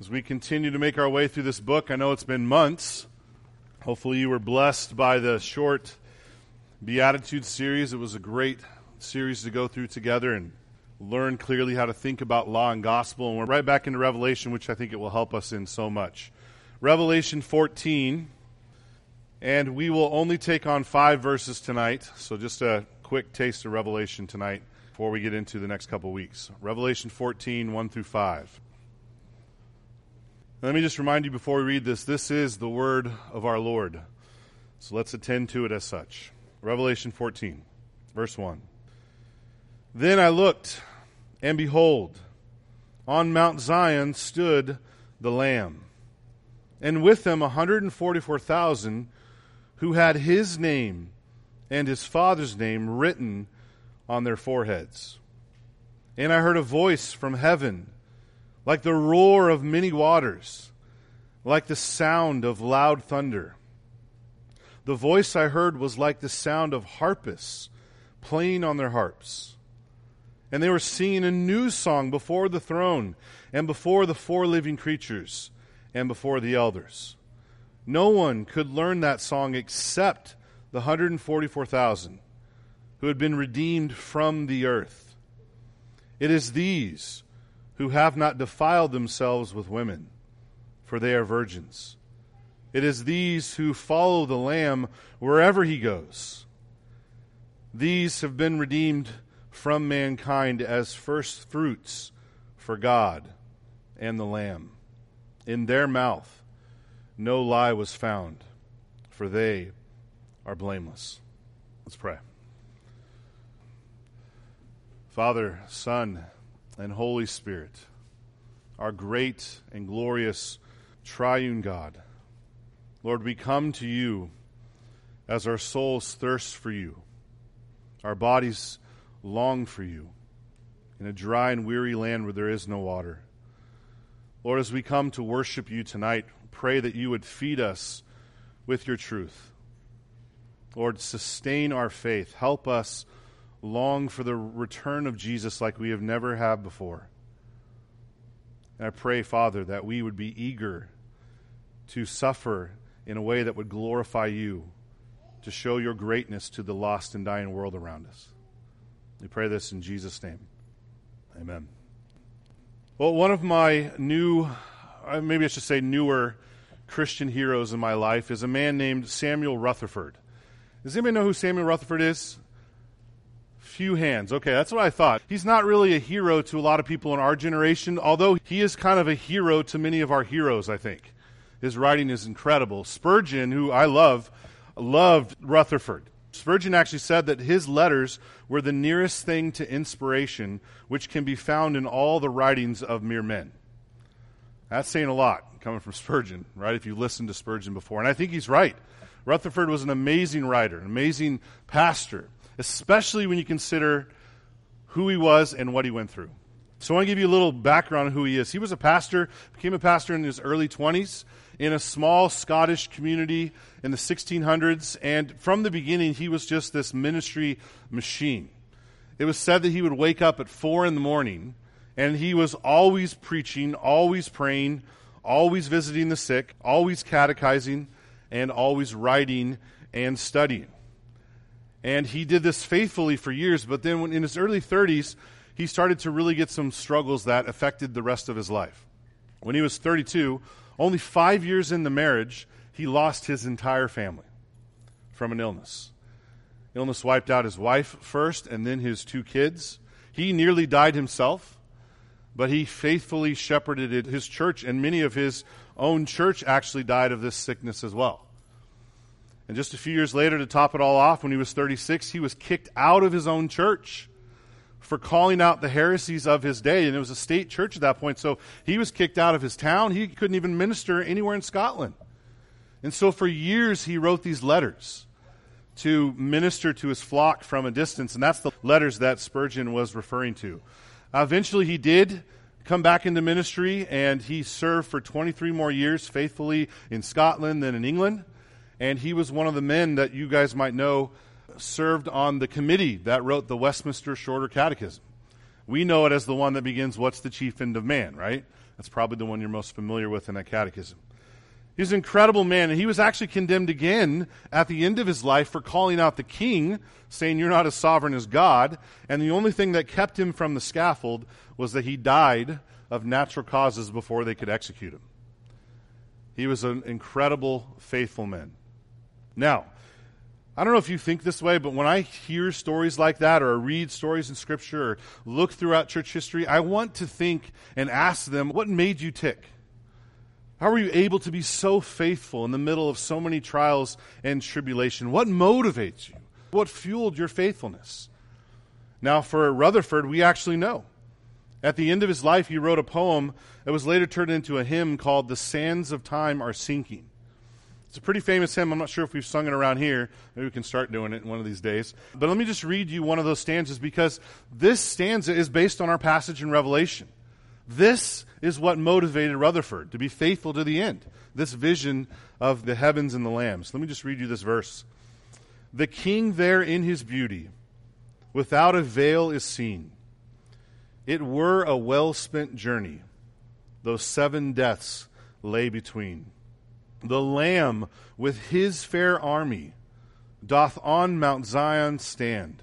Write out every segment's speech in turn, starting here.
As we continue to make our way through this book, I know it's been months. Hopefully, you were blessed by the short Beatitude series. It was a great series to go through together and learn clearly how to think about law and gospel. And we're right back into Revelation, which I think it will help us in so much. Revelation 14, and we will only take on five verses tonight. So, just a quick taste of Revelation tonight before we get into the next couple weeks. Revelation 14, 1 through 5. Let me just remind you before we read this this is the word of our Lord. So let's attend to it as such. Revelation 14, verse 1. Then I looked, and behold, on Mount Zion stood the Lamb, and with a 144,000 who had his name and his father's name written on their foreheads. And I heard a voice from heaven like the roar of many waters, like the sound of loud thunder. The voice I heard was like the sound of harpists playing on their harps. And they were singing a new song before the throne, and before the four living creatures, and before the elders. No one could learn that song except the 144,000 who had been redeemed from the earth. It is these who have not defiled themselves with women, for they are virgins. It is these who follow the Lamb wherever he goes. These have been redeemed from mankind as first fruits for God and the Lamb. In their mouth no lie was found, for they are blameless. Let's pray. Father, Son, and Holy Spirit, our great and glorious triune God. Lord, we come to you as our souls thirst for you, our bodies long for you, in a dry and weary land where there is no water. Lord, as we come to worship you tonight, pray that you would feed us with your truth. Lord, sustain our faith. Help us long for the return of Jesus like we have never had before. And I pray, Father, that we would be eager to suffer in a way that would glorify you, to show your greatness to the lost and dying world around us. We pray this in Jesus' name. Amen. Well, one of my new, uh, maybe I should say newer Christian heroes in my life is a man named Samuel Rutherford. Does anybody know who Samuel Rutherford is? Few hands. Okay, that's what I thought. He's not really a hero to a lot of people in our generation, although he is kind of a hero to many of our heroes, I think. His writing is incredible. Spurgeon, who I love, loved Rutherford. Spurgeon actually said that his letters were the nearest thing to inspiration which can be found in all the writings of mere men. That's saying a lot coming from Spurgeon, right? If you listened to Spurgeon before. And I think he's right. Rutherford was an amazing writer, an amazing pastor especially when you consider who he was and what he went through. So I want to give you a little background on who he is. He was a pastor, became a pastor in his early 20s in a small Scottish community in the 1600s, and from the beginning, he was just this ministry machine. It was said that he would wake up at 4 in the morning, and he was always preaching, always praying, always visiting the sick, always catechizing, and always writing and studying. And he did this faithfully for years, but then when, in his early 30s, he started to really get some struggles that affected the rest of his life. When he was 32, only five years in the marriage, he lost his entire family from an illness. Illness wiped out his wife first and then his two kids. He nearly died himself, but he faithfully shepherded his church, and many of his own church actually died of this sickness as well. And just a few years later, to top it all off, when he was 36, he was kicked out of his own church for calling out the heresies of his day. And it was a state church at that point. So he was kicked out of his town. He couldn't even minister anywhere in Scotland. And so for years, he wrote these letters to minister to his flock from a distance. And that's the letters that Spurgeon was referring to. Uh, eventually, he did come back into ministry, and he served for 23 more years faithfully in Scotland, then in England and he was one of the men that you guys might know served on the committee that wrote the Westminster Shorter Catechism. We know it as the one that begins, What's the chief end of man, right? That's probably the one you're most familiar with in that catechism. He's an incredible man, and he was actually condemned again at the end of his life for calling out the king, saying, You're not as sovereign as God. And the only thing that kept him from the scaffold was that he died of natural causes before they could execute him. He was an incredible, faithful man. Now, I don't know if you think this way, but when I hear stories like that or read stories in Scripture or look throughout church history, I want to think and ask them, what made you tick? How were you able to be so faithful in the middle of so many trials and tribulation? What motivates you? What fueled your faithfulness? Now, for Rutherford, we actually know. At the end of his life, he wrote a poem that was later turned into a hymn called The Sands of Time Are Sinking. It's a pretty famous hymn. I'm not sure if we've sung it around here. Maybe we can start doing it one of these days. But let me just read you one of those stanzas because this stanza is based on our passage in Revelation. This is what motivated Rutherford to be faithful to the end. This vision of the heavens and the lambs. Let me just read you this verse. The king there in his beauty, without a veil is seen. It were a well spent journey, though seven deaths lay between. The Lamb with his fair army doth on Mount Zion stand,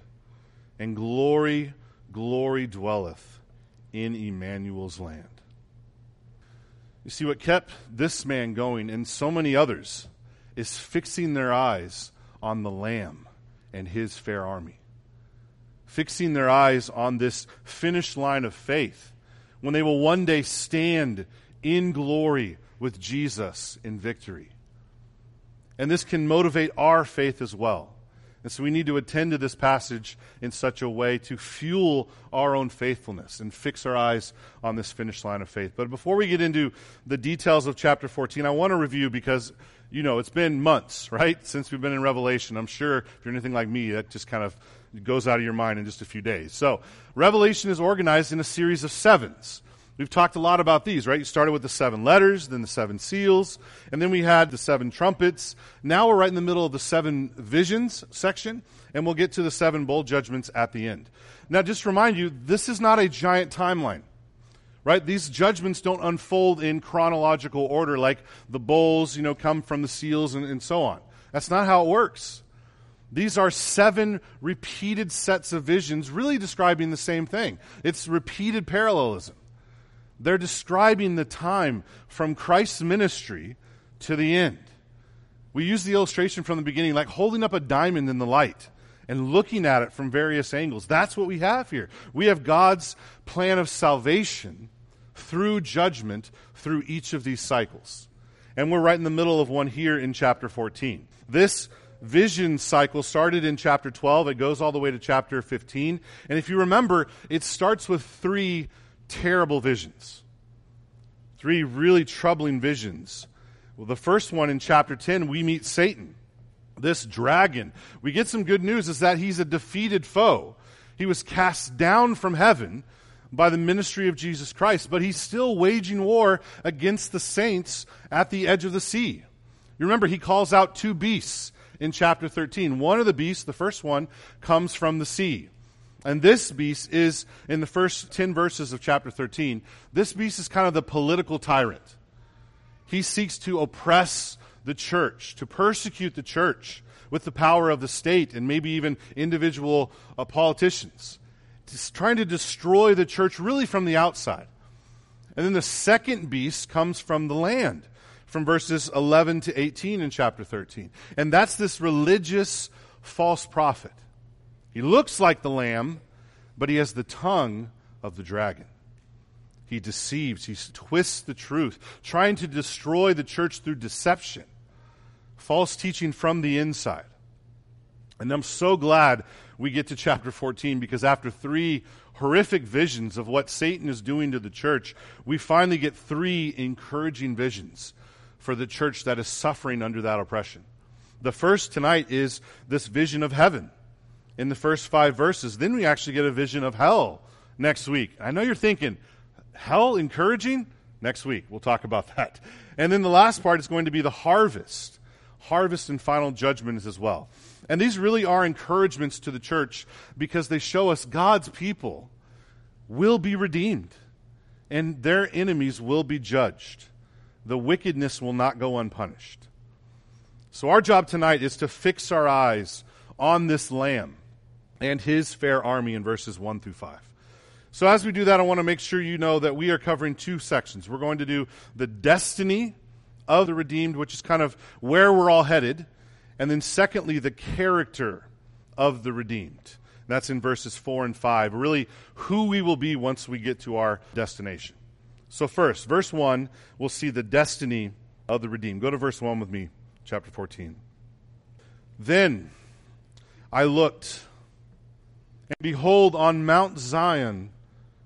and glory, glory dwelleth in Emmanuel's land. You see, what kept this man going and so many others is fixing their eyes on the Lamb and his fair army. Fixing their eyes on this finished line of faith when they will one day stand in glory with Jesus in victory. And this can motivate our faith as well. And so we need to attend to this passage in such a way to fuel our own faithfulness and fix our eyes on this finish line of faith. But before we get into the details of chapter 14, I want to review because, you know, it's been months, right, since we've been in Revelation. I'm sure if you're anything like me, that just kind of goes out of your mind in just a few days. So, Revelation is organized in a series of sevens. We've talked a lot about these, right? You started with the seven letters, then the seven seals, and then we had the seven trumpets. Now we're right in the middle of the seven visions section, and we'll get to the seven bowl judgments at the end. Now, just to remind you, this is not a giant timeline, right? These judgments don't unfold in chronological order like the bowls, you know, come from the seals and, and so on. That's not how it works. These are seven repeated sets of visions, really describing the same thing. It's repeated parallelism. They're describing the time from Christ's ministry to the end. We use the illustration from the beginning like holding up a diamond in the light and looking at it from various angles. That's what we have here. We have God's plan of salvation through judgment through each of these cycles. And we're right in the middle of one here in chapter 14. This vision cycle started in chapter 12. It goes all the way to chapter 15. And if you remember, it starts with three terrible visions. Three really troubling visions. Well, the first one in chapter 10, we meet Satan, this dragon. We get some good news is that he's a defeated foe. He was cast down from heaven by the ministry of Jesus Christ, but he's still waging war against the saints at the edge of the sea. You remember, he calls out two beasts in chapter 13. One of the beasts, the first one, comes from the sea. And this beast is, in the first 10 verses of chapter 13, this beast is kind of the political tyrant. He seeks to oppress the church, to persecute the church with the power of the state and maybe even individual uh, politicians. Trying to destroy the church really from the outside. And then the second beast comes from the land, from verses 11 to 18 in chapter 13. And that's this religious false prophet he looks like the lamb, but he has the tongue of the dragon. He deceives, he twists the truth, trying to destroy the church through deception, false teaching from the inside. And I'm so glad we get to chapter 14 because after three horrific visions of what Satan is doing to the church, we finally get three encouraging visions for the church that is suffering under that oppression. The first tonight is this vision of heaven in the first five verses. Then we actually get a vision of hell next week. I know you're thinking, hell encouraging? Next week, we'll talk about that. And then the last part is going to be the harvest. Harvest and final judgment as well. And these really are encouragements to the church because they show us God's people will be redeemed. and their enemies will be judged. The wickedness will not go unpunished. So, our job tonight is to fix our eyes on this Lamb and his fair army in verses 1 through 5. So, as we do that, I want to make sure you know that we are covering two sections. We're going to do the destiny of the redeemed, which is kind of where we're all headed. And then, secondly, the character of the redeemed. That's in verses 4 and 5, really who we will be once we get to our destination. So, first, verse 1, we'll see the destiny of the redeemed. Go to verse 1 with me, chapter 14. Then I looked, and behold, on Mount Zion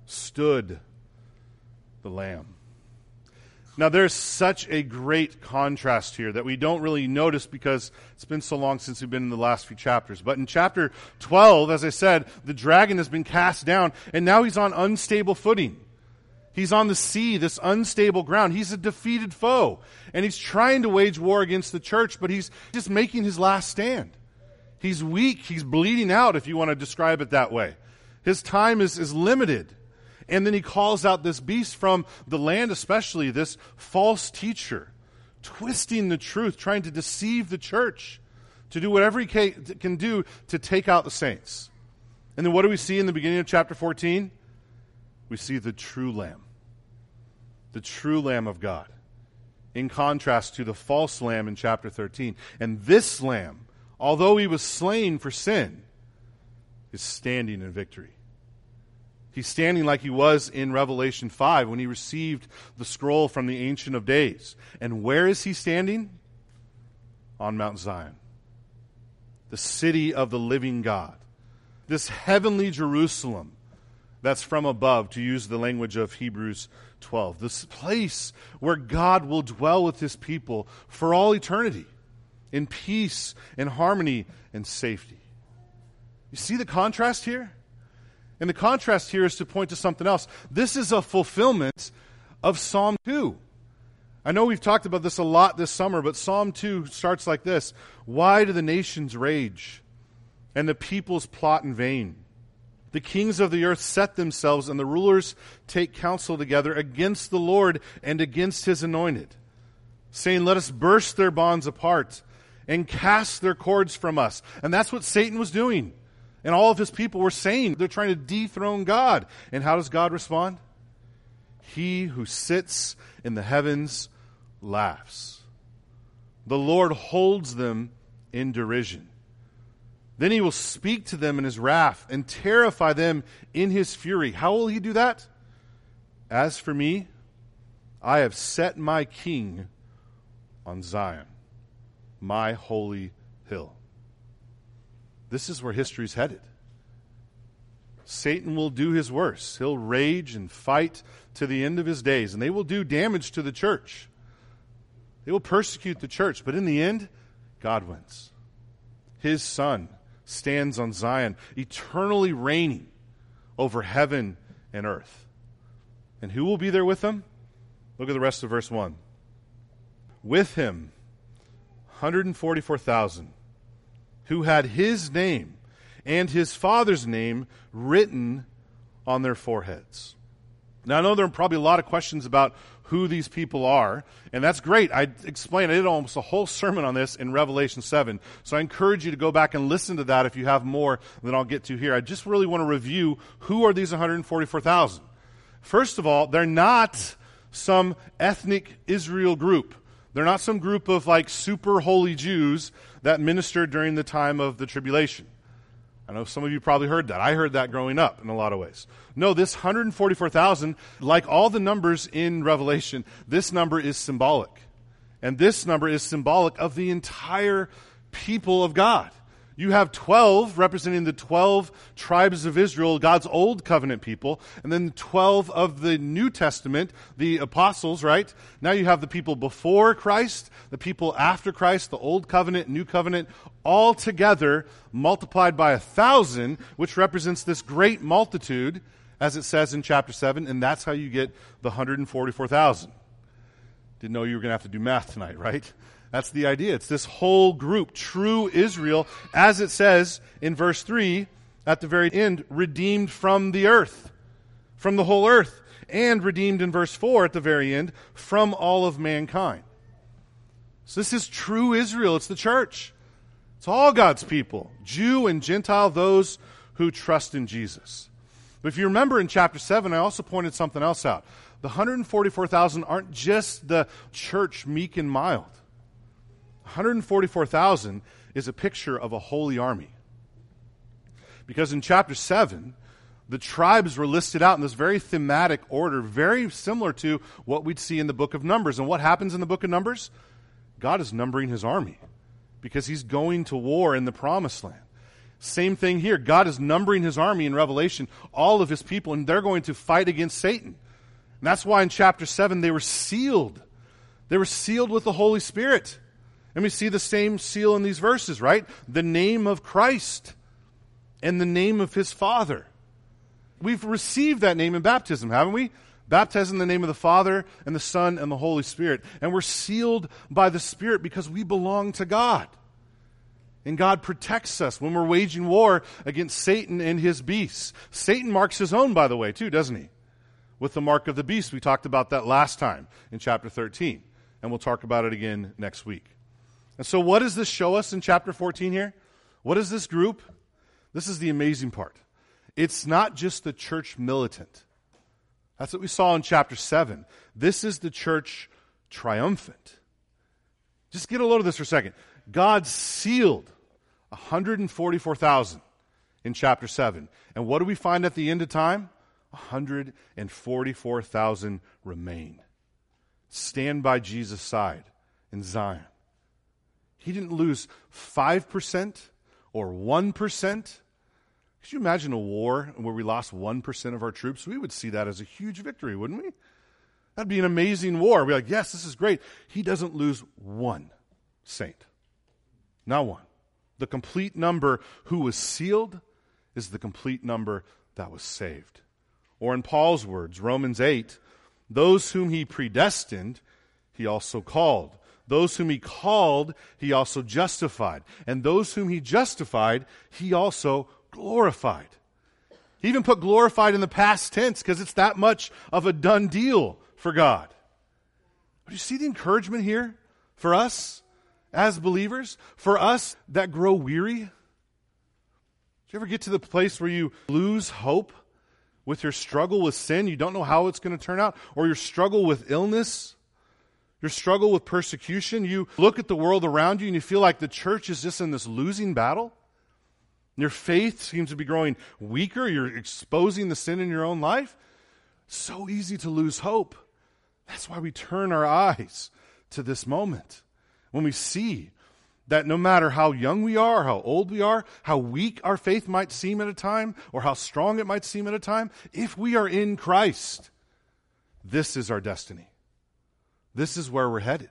stood the Lamb now, there's such a great contrast here that we don't really notice because it's been so long since we've been in the last few chapters. But in chapter 12, as I said, the dragon has been cast down, and now he's on unstable footing. He's on the sea, this unstable ground. He's a defeated foe, and he's trying to wage war against the church, but he's just making his last stand. He's weak, he's bleeding out, if you want to describe it that way. His time is, is limited. And then he calls out this beast from the land, especially this false teacher, twisting the truth, trying to deceive the church, to do whatever he can do to take out the saints. And then what do we see in the beginning of chapter 14? We see the true Lamb, the true Lamb of God, in contrast to the false Lamb in chapter 13. And this Lamb, although he was slain for sin, is standing in victory. He's standing like he was in Revelation 5 when he received the scroll from the Ancient of Days. And where is he standing? On Mount Zion, the city of the living God. This heavenly Jerusalem that's from above, to use the language of Hebrews 12. This place where God will dwell with his people for all eternity in peace and harmony and safety. You see the contrast here? And the contrast here is to point to something else. This is a fulfillment of Psalm 2. I know we've talked about this a lot this summer, but Psalm 2 starts like this Why do the nations rage and the peoples plot in vain? The kings of the earth set themselves, and the rulers take counsel together against the Lord and against his anointed, saying, Let us burst their bonds apart and cast their cords from us. And that's what Satan was doing. And all of his people were saying they're trying to dethrone God. And how does God respond? He who sits in the heavens laughs. The Lord holds them in derision. Then he will speak to them in his wrath and terrify them in his fury. How will he do that? As for me, I have set my king on Zion, my holy hill. This is where history's headed. Satan will do his worst. He'll rage and fight to the end of his days, and they will do damage to the church. They will persecute the church, but in the end, God wins. His Son stands on Zion, eternally reigning over heaven and earth. And who will be there with him? Look at the rest of verse 1. With him, 144,000 who had his name and his father's name written on their foreheads. Now, I know there are probably a lot of questions about who these people are, and that's great. I explained, I did almost a whole sermon on this in Revelation 7. So I encourage you to go back and listen to that if you have more than I'll get to here. I just really want to review who are these 144,000. First of all, they're not some ethnic Israel group. They're not some group of like super holy Jews that ministered during the time of the tribulation. I know some of you probably heard that. I heard that growing up in a lot of ways. No, this 144,000, like all the numbers in Revelation, this number is symbolic. And this number is symbolic of the entire people of God. You have 12 representing the 12 tribes of Israel, God's old covenant people, and then 12 of the New Testament, the apostles, right? Now you have the people before Christ, the people after Christ, the old covenant, new covenant, all together multiplied by a thousand, which represents this great multitude, as it says in chapter 7, and that's how you get the 144,000. Didn't know you were going to have to do math tonight, right? That's the idea. It's this whole group, true Israel, as it says in verse 3 at the very end, redeemed from the earth, from the whole earth. and redeemed in verse 4 at the very end from all of mankind. So this is true Israel. It's the church. It's all God's people, Jew and Gentile, those who trust in Jesus. But if you remember in chapter 7, I also pointed something else out. The 144,000 aren't just the church meek and mild. 144,000 is a picture of a holy army. Because in chapter 7, the tribes were listed out in this very thematic order, very similar to what we'd see in the book of Numbers. And what happens in the book of Numbers? God is numbering his army because he's going to war in the promised land. Same thing here. God is numbering his army in Revelation, all of his people, and they're going to fight against Satan. And that's why in chapter 7 they were sealed. They were sealed with the Holy Spirit. And we see the same seal in these verses, right? The name of Christ and the name of his Father. We've received that name in baptism, haven't we? Baptized in the name of the Father and the Son and the Holy Spirit. And we're sealed by the Spirit because we belong to God. And God protects us when we're waging war against Satan and his beasts. Satan marks his own, by the way, too, doesn't he? With the mark of the beast. We talked about that last time in chapter 13. And we'll talk about it again next week. And so, what does this show us in chapter 14 here? What is this group? This is the amazing part. It's not just the church militant. That's what we saw in chapter 7. This is the church triumphant. Just get a load of this for a second. God sealed 144,000 in chapter 7. And what do we find at the end of time? 144,000 remain. Stand by Jesus' side in Zion. He didn't lose 5% or 1%. Could you imagine a war where we lost 1% of our troops? We would see that as a huge victory, wouldn't we? That'd be an amazing war. We'd be like, yes, this is great. He doesn't lose one saint. Not one. The complete number who was sealed is the complete number that was saved. Or in Paul's words, Romans 8, those whom he predestined, he also called. Those whom he called, he also justified. And those whom he justified, he also glorified. He even put glorified in the past tense because it's that much of a done deal for God. But you see the encouragement here for us? as believers, for us that grow weary? Do you ever get to the place where you lose hope with your struggle with sin? You don't know how it's going to turn out, or your struggle with illness, your struggle with persecution. You look at the world around you and you feel like the church is just in this losing battle. Your faith seems to be growing weaker. You're exposing the sin in your own life. So easy to lose hope. That's why we turn our eyes to this moment when we see that no matter how young we are, how old we are, how weak our faith might seem at a time, or how strong it might seem at a time, if we are in Christ, this is our destiny. This is where we're headed.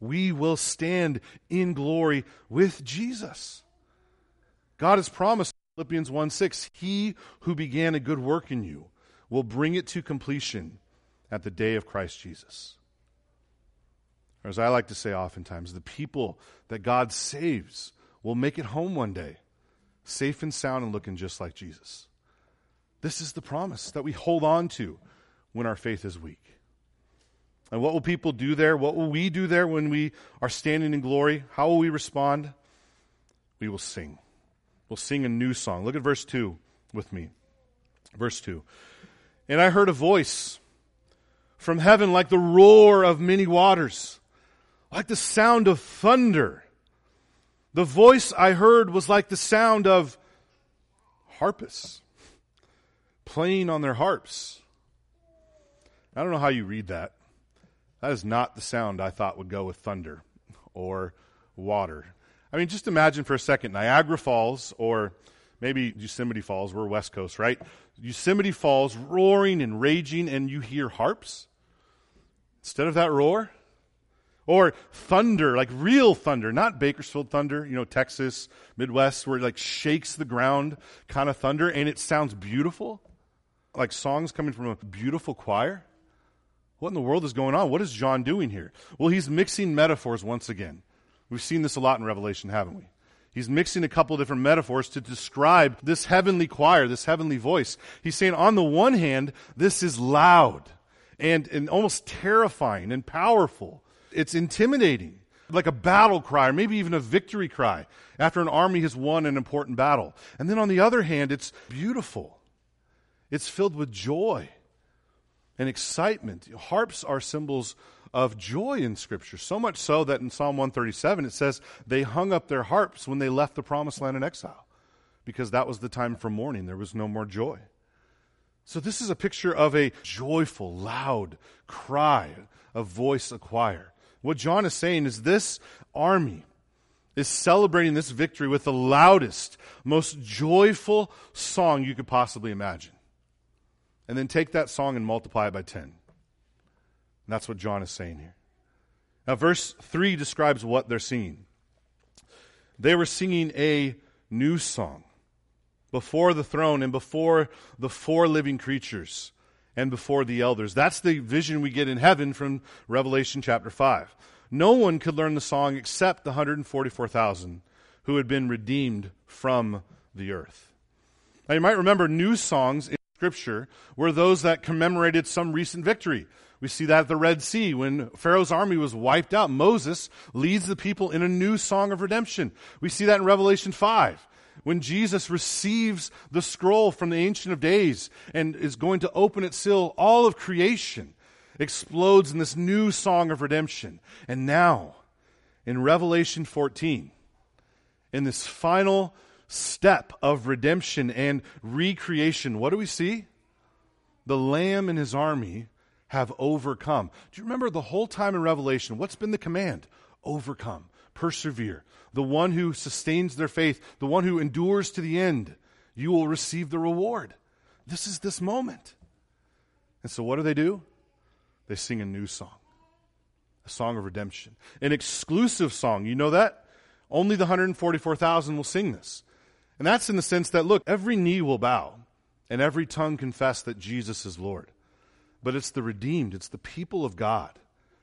We will stand in glory with Jesus. God has promised, Philippians 1 6, He who began a good work in you will bring it to completion at the day of Christ Jesus. Or as I like to say oftentimes, the people that God saves will make it home one day, safe and sound and looking just like Jesus. This is the promise that we hold on to when our faith is weak. And what will people do there? What will we do there when we are standing in glory? How will we respond? We will sing. We'll sing a new song. Look at verse 2 with me. Verse 2. And I heard a voice from heaven like the roar of many waters like the sound of thunder. The voice I heard was like the sound of harpists playing on their harps. I don't know how you read that. That is not the sound I thought would go with thunder or water. I mean, just imagine for a second Niagara Falls or maybe Yosemite Falls. We're West Coast, right? Yosemite Falls roaring and raging, and you hear harps. Instead of that roar, or thunder, like real thunder, not Bakersfield thunder, you know, Texas, Midwest, where it like shakes the ground kind of thunder and it sounds beautiful. Like songs coming from a beautiful choir. What in the world is going on? What is John doing here? Well, he's mixing metaphors once again. We've seen this a lot in Revelation, haven't we? He's mixing a couple different metaphors to describe this heavenly choir, this heavenly voice. He's saying, on the one hand, this is loud and, and almost terrifying and powerful. It's intimidating, like a battle cry, or maybe even a victory cry after an army has won an important battle. And then on the other hand, it's beautiful. It's filled with joy and excitement. Harps are symbols of joy in Scripture, so much so that in Psalm 137 it says they hung up their harps when they left the promised land in exile because that was the time for mourning. There was no more joy. So, this is a picture of a joyful, loud cry, a voice, a choir. What John is saying is this army is celebrating this victory with the loudest, most joyful song you could possibly imagine. And then take that song and multiply it by 10. And that's what John is saying here. Now, verse 3 describes what they're singing. They were singing a new song before the throne and before the four living creatures and before the elders. That's the vision we get in heaven from Revelation chapter 5. No one could learn the song except the 144,000 who had been redeemed from the earth. Now, you might remember new songs Scripture were those that commemorated some recent victory. We see that at the Red Sea when Pharaoh's army was wiped out. Moses leads the people in a new song of redemption. We see that in Revelation 5 when Jesus receives the scroll from the Ancient of Days and is going to open its seal, all of creation explodes in this new song of redemption. And now, in Revelation 14, in this final step of redemption and recreation, what do we see? The Lamb and his army have overcome. Do you remember the whole time in Revelation? What's been the command? Overcome, persevere, the one who sustains their faith, the one who endures to the end, you will receive the reward. This is this moment. And so, what do they do? They sing a new song, a song of redemption, an exclusive song. You know that? Only the 144,000 will sing this. And that's in the sense that, look, every knee will bow and every tongue confess that Jesus is Lord. But it's the redeemed, it's the people of God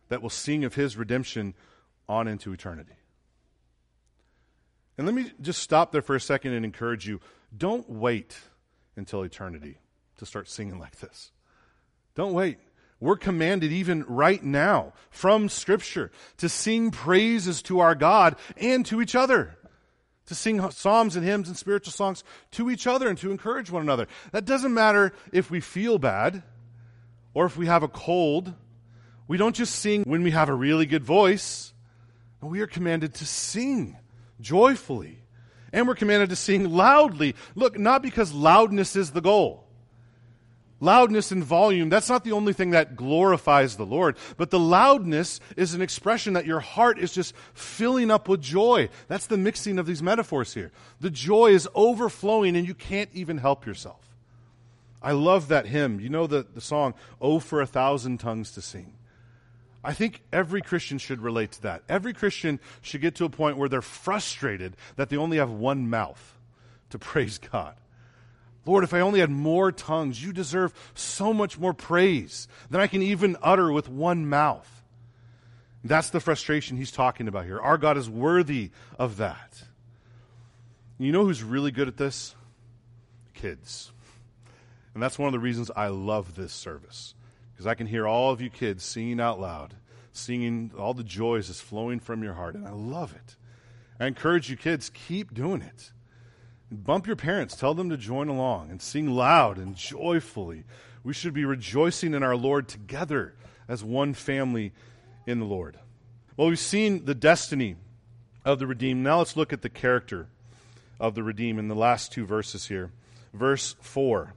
that will sing of his redemption on into eternity. And let me just stop there for a second and encourage you don't wait until eternity to start singing like this. Don't wait. We're commanded even right now from Scripture to sing praises to our God and to each other. To sing psalms and hymns and spiritual songs to each other and to encourage one another. That doesn't matter if we feel bad or if we have a cold. We don't just sing when we have a really good voice. We are commanded to sing joyfully. And we're commanded to sing loudly. Look, not because loudness is the goal. Loudness and volume, that's not the only thing that glorifies the Lord, but the loudness is an expression that your heart is just filling up with joy. That's the mixing of these metaphors here. The joy is overflowing and you can't even help yourself. I love that hymn. You know the, the song, Oh, for a Thousand Tongues to Sing. I think every Christian should relate to that. Every Christian should get to a point where they're frustrated that they only have one mouth to praise God. Lord, if I only had more tongues, you deserve so much more praise than I can even utter with one mouth. That's the frustration he's talking about here. Our God is worthy of that. You know who's really good at this? Kids. And that's one of the reasons I love this service because I can hear all of you kids singing out loud, singing, all the joys is flowing from your heart, and I love it. I encourage you kids, keep doing it. Bump your parents, tell them to join along and sing loud and joyfully. We should be rejoicing in our Lord together as one family in the Lord. Well, we've seen the destiny of the redeemed. Now let's look at the character of the redeemed in the last two verses here. Verse 4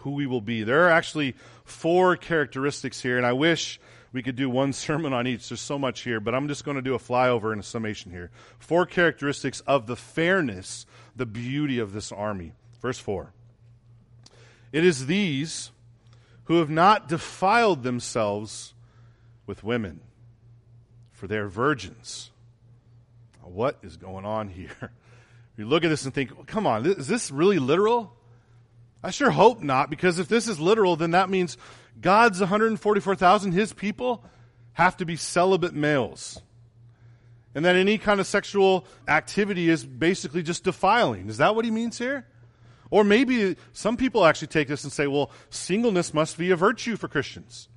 who we will be. There are actually four characteristics here, and I wish we could do one sermon on each. There's so much here, but I'm just going to do a flyover and a summation here. Four characteristics of the fairness, the beauty of this army. Verse 4. It is these who have not defiled themselves with women, for they are virgins. What is going on here? You look at this and think, come on, is this really literal? I sure hope not, because if this is literal, then that means God's 144,000, his people, have to be celibate males. And that any kind of sexual activity is basically just defiling. Is that what he means here? Or maybe some people actually take this and say, well, singleness must be a virtue for Christians.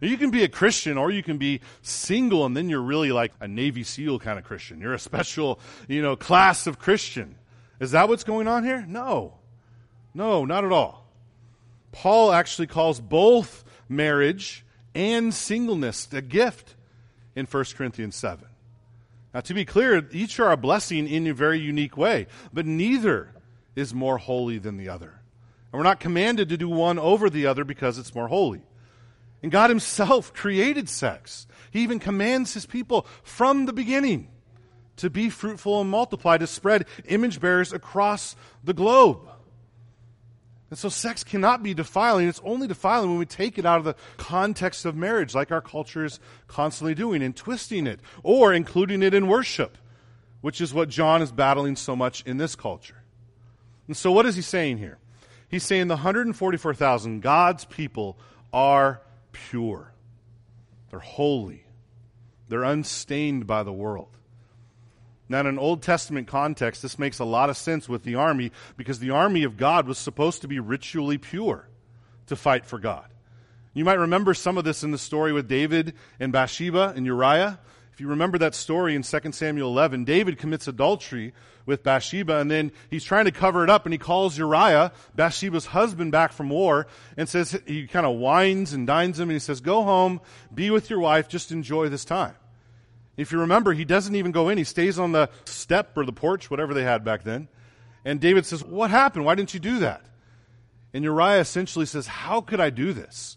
You can be a Christian or you can be single and then you're really like a Navy SEAL kind of Christian. You're a special, you know, class of Christian. Is that what's going on here? No. No, not at all. Paul actually calls both marriage and singleness a gift in 1 Corinthians 7. Now, to be clear, each are a blessing in a very unique way, but neither is more holy than the other. And we're not commanded to do one over the other because it's more holy. And God Himself created sex. He even commands His people from the beginning to be fruitful and multiply, to spread image bearers across the globe. And so sex cannot be defiling. It's only defiling when we take it out of the context of marriage, like our culture is constantly doing, and twisting it, or including it in worship, which is what John is battling so much in this culture. And so, what is he saying here? He's saying the 144,000, God's people, are pure, they're holy, they're unstained by the world. Now, in an Old Testament context, this makes a lot of sense with the army because the army of God was supposed to be ritually pure to fight for God. You might remember some of this in the story with David and Bathsheba and Uriah. If you remember that story in 2 Samuel 11, David commits adultery with Bathsheba, and then he's trying to cover it up, and he calls Uriah, Bathsheba's husband, back from war, and says, he kind of wines and dines him, and he says, Go home, be with your wife, just enjoy this time. If you remember, he doesn't even go in. He stays on the step or the porch, whatever they had back then. And David says, What happened? Why didn't you do that? And Uriah essentially says, How could I do this?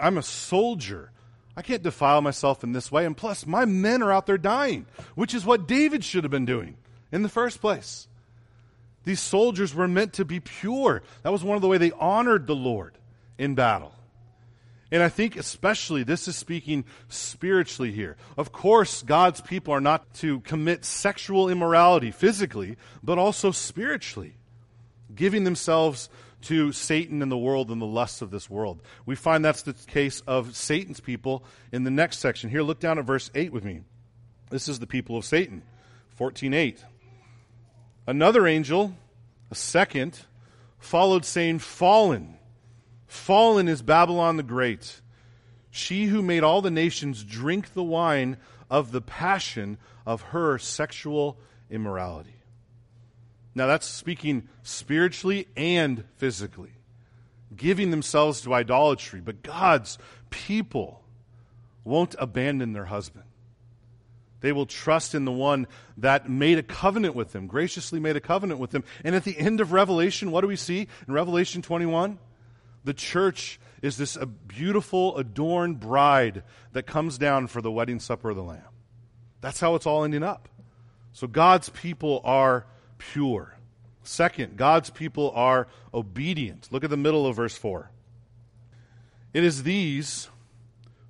I'm a soldier. I can't defile myself in this way. And plus, my men are out there dying, which is what David should have been doing in the first place. These soldiers were meant to be pure. That was one of the way they honored the Lord in battle. And I think especially this is speaking spiritually here. Of course, God's people are not to commit sexual immorality physically, but also spiritually, giving themselves to Satan and the world and the lusts of this world. We find that's the case of Satan's people in the next section. Here, look down at verse 8 with me. This is the people of Satan. 14:8. Another angel, a second, followed saying, "Fallen Fallen is Babylon the Great, she who made all the nations drink the wine of the passion of her sexual immorality. Now, that's speaking spiritually and physically, giving themselves to idolatry. But God's people won't abandon their husband. They will trust in the one that made a covenant with them, graciously made a covenant with them. And at the end of Revelation, what do we see in Revelation 21? The church is this beautiful, adorned bride that comes down for the wedding supper of the Lamb. That's how it's all ending up. So God's people are pure. Second, God's people are obedient. Look at the middle of verse 4. It is these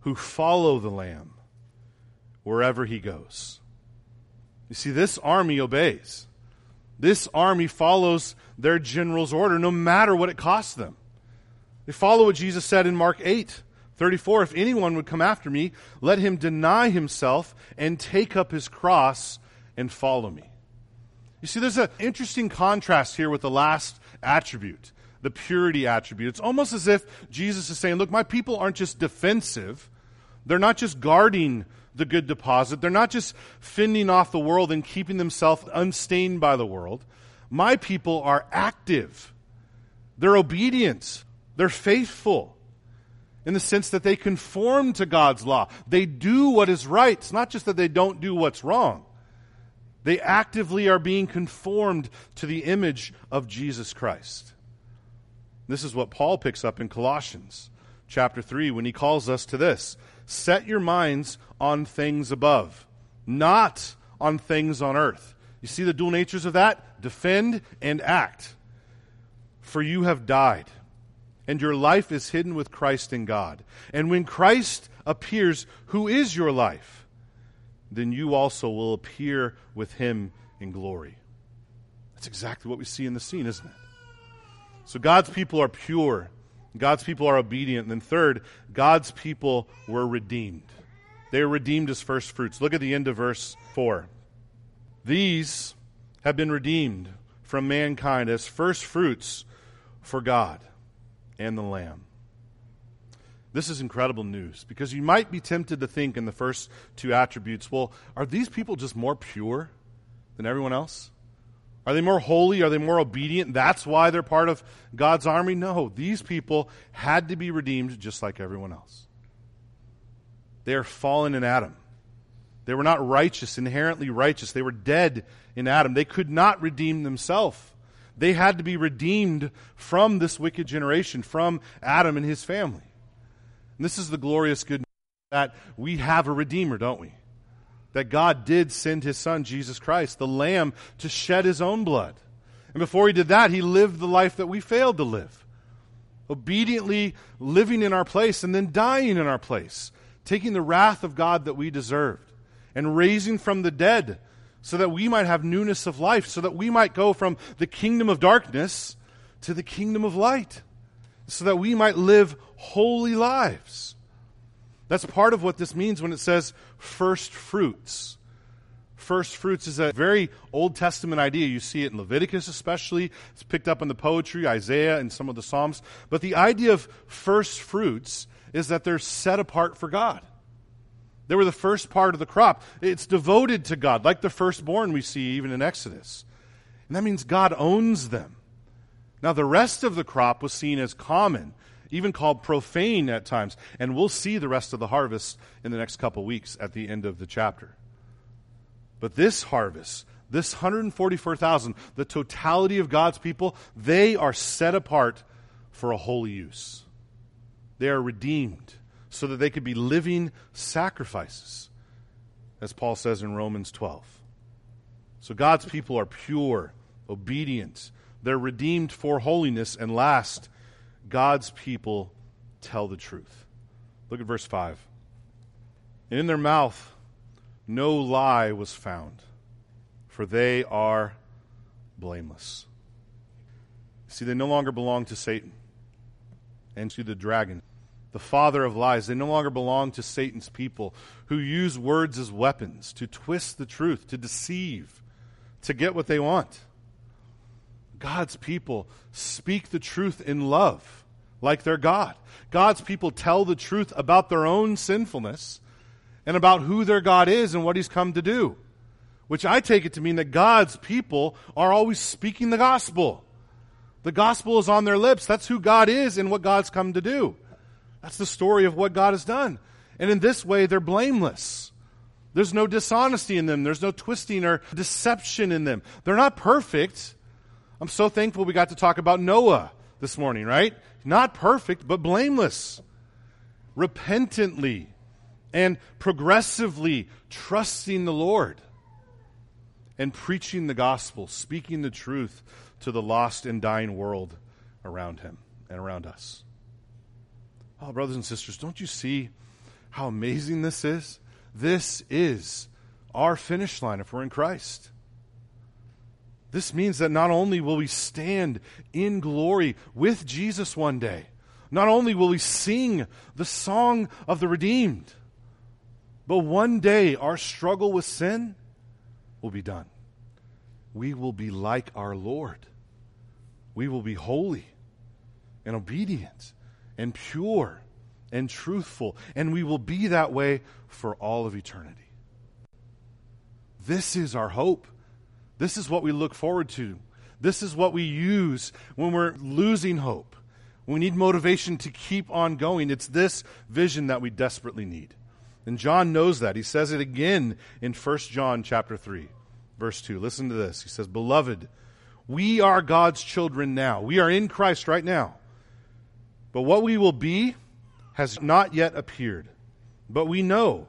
who follow the Lamb wherever he goes. You see, this army obeys. This army follows their general's order no matter what it costs them. They follow what Jesus said in Mark 8 34. If anyone would come after me, let him deny himself and take up his cross and follow me. You see, there's an interesting contrast here with the last attribute, the purity attribute. It's almost as if Jesus is saying, Look, my people aren't just defensive, they're not just guarding the good deposit, they're not just fending off the world and keeping themselves unstained by the world. My people are active, they're obedient, they're faithful in the sense that they conform to God's law. They do what is right. It's not just that they don't do what's wrong. They actively are being conformed to the image of Jesus Christ. This is what Paul picks up in Colossians chapter 3 when he calls us to this Set your minds on things above, not on things on earth. You see the dual natures of that? Defend and act. For you have died and your life is hidden with Christ in God. And when Christ appears, who is your life, then you also will appear with him in glory. That's exactly what we see in the scene, isn't it? So God's people are pure, God's people are obedient. And then, third, God's people were redeemed. They are redeemed as first fruits. Look at the end of verse 4. These have been redeemed from mankind as first fruits for God and the Lamb. This is incredible news because you might be tempted to think in the first two attributes, well, are these people just more pure than everyone else? Are they more holy? Are they more obedient? That's why they're part of God's army? No, these people had to be redeemed just like everyone else. They are fallen in Adam. They were not righteous, inherently righteous. They were dead in Adam. They could not redeem themselves. They had to be redeemed from this wicked generation, from Adam and his family. And this is the glorious good news that we have a Redeemer, don't we? that God did send his son, Jesus Christ, the Lamb, to shed his own blood. And before he did that, he lived the life that we failed to live. Obediently living in our place and then dying in our place, taking the wrath of God that we deserved, and raising from the dead so that we might have newness of life, so that we might go from the kingdom of darkness to the kingdom of light, so that we might live holy lives. That's part of what this means when it says first fruits. First fruits is a very Old Testament idea. You see it in Leviticus, especially. It's picked up in the poetry, Isaiah, and some of the Psalms. But the idea of first fruits is that they're set apart for God. They were the first part of the crop. It's devoted to God, like the firstborn we see even in Exodus. And that means God owns them. Now, the rest of the crop was seen as common even called profane at times. And we'll see the rest of the harvest in the next couple weeks at the end of the chapter. But this harvest, this 144,000, the totality of God's people, they are set apart for a holy use. They are redeemed so that they could be living sacrifices, as Paul says in Romans 12. So God's people are pure, obedient, they're redeemed for holiness, and last, God's people tell the truth. Look at verse 5. And in their mouth no lie was found, for they are blameless. See, they no longer belong to Satan and to the dragon, the father of lies. They no longer belong to Satan's people who use words as weapons to twist the truth, to deceive, to get what they want. God's people speak the truth in love, like their God. God's people tell the truth about their own sinfulness and about who their God is and what He's come to do. Which I take it to mean that God's people are always speaking the gospel. The gospel is on their lips. That's who God is and what God's come to do. That's the story of what God has done. And in this way, they're blameless. There's no dishonesty in them. There's no twisting or deception in them. They're not perfect, I'm so thankful we got to talk about Noah this morning, right? Not perfect, but blameless. Repentantly and progressively trusting the Lord and preaching the gospel, speaking the truth to the lost and dying world around him and around us. Oh, brothers and sisters, don't you see how amazing this is? This is our finish line if we're in Christ. This means that not only will we stand in glory with Jesus one day, not only will we sing the song of the redeemed, but one day our struggle with sin will be done. We will be like our Lord. We will be holy and obedient and pure and truthful, and we will be that way for all of eternity. This is our hope. This is what we look forward to. This is what we use when we're losing hope. We need motivation to keep on going. It's this vision that we desperately need. And John knows that. He says it again in 1 John chapter 3, verse 2. Listen to this. He says, "Beloved, we are God's children now. We are in Christ right now. But what we will be has not yet appeared. But we know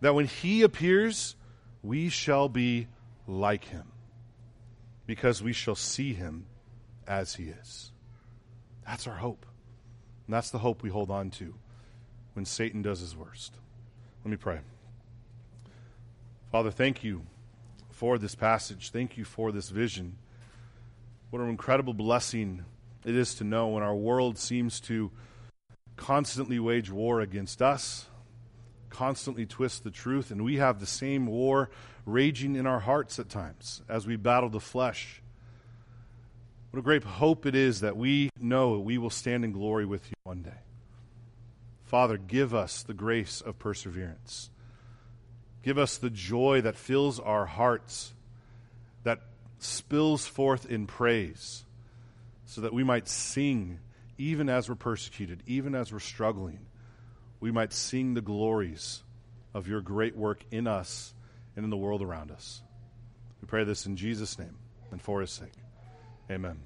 that when he appears, we shall be like him, because we shall see him as he is. That's our hope. And that's the hope we hold on to when Satan does his worst. Let me pray. Father, thank you for this passage. Thank you for this vision. What an incredible blessing it is to know when our world seems to constantly wage war against us, constantly twist the truth, and we have the same war raging in our hearts at times as we battle the flesh. What a great hope it is that we know we will stand in glory with you one day. Father, give us the grace of perseverance. Give us the joy that fills our hearts, that spills forth in praise, so that we might sing even as we're persecuted, even as we're struggling. We might sing the glories of your great work in us and in the world around us. We pray this in Jesus' name and for his sake. Amen.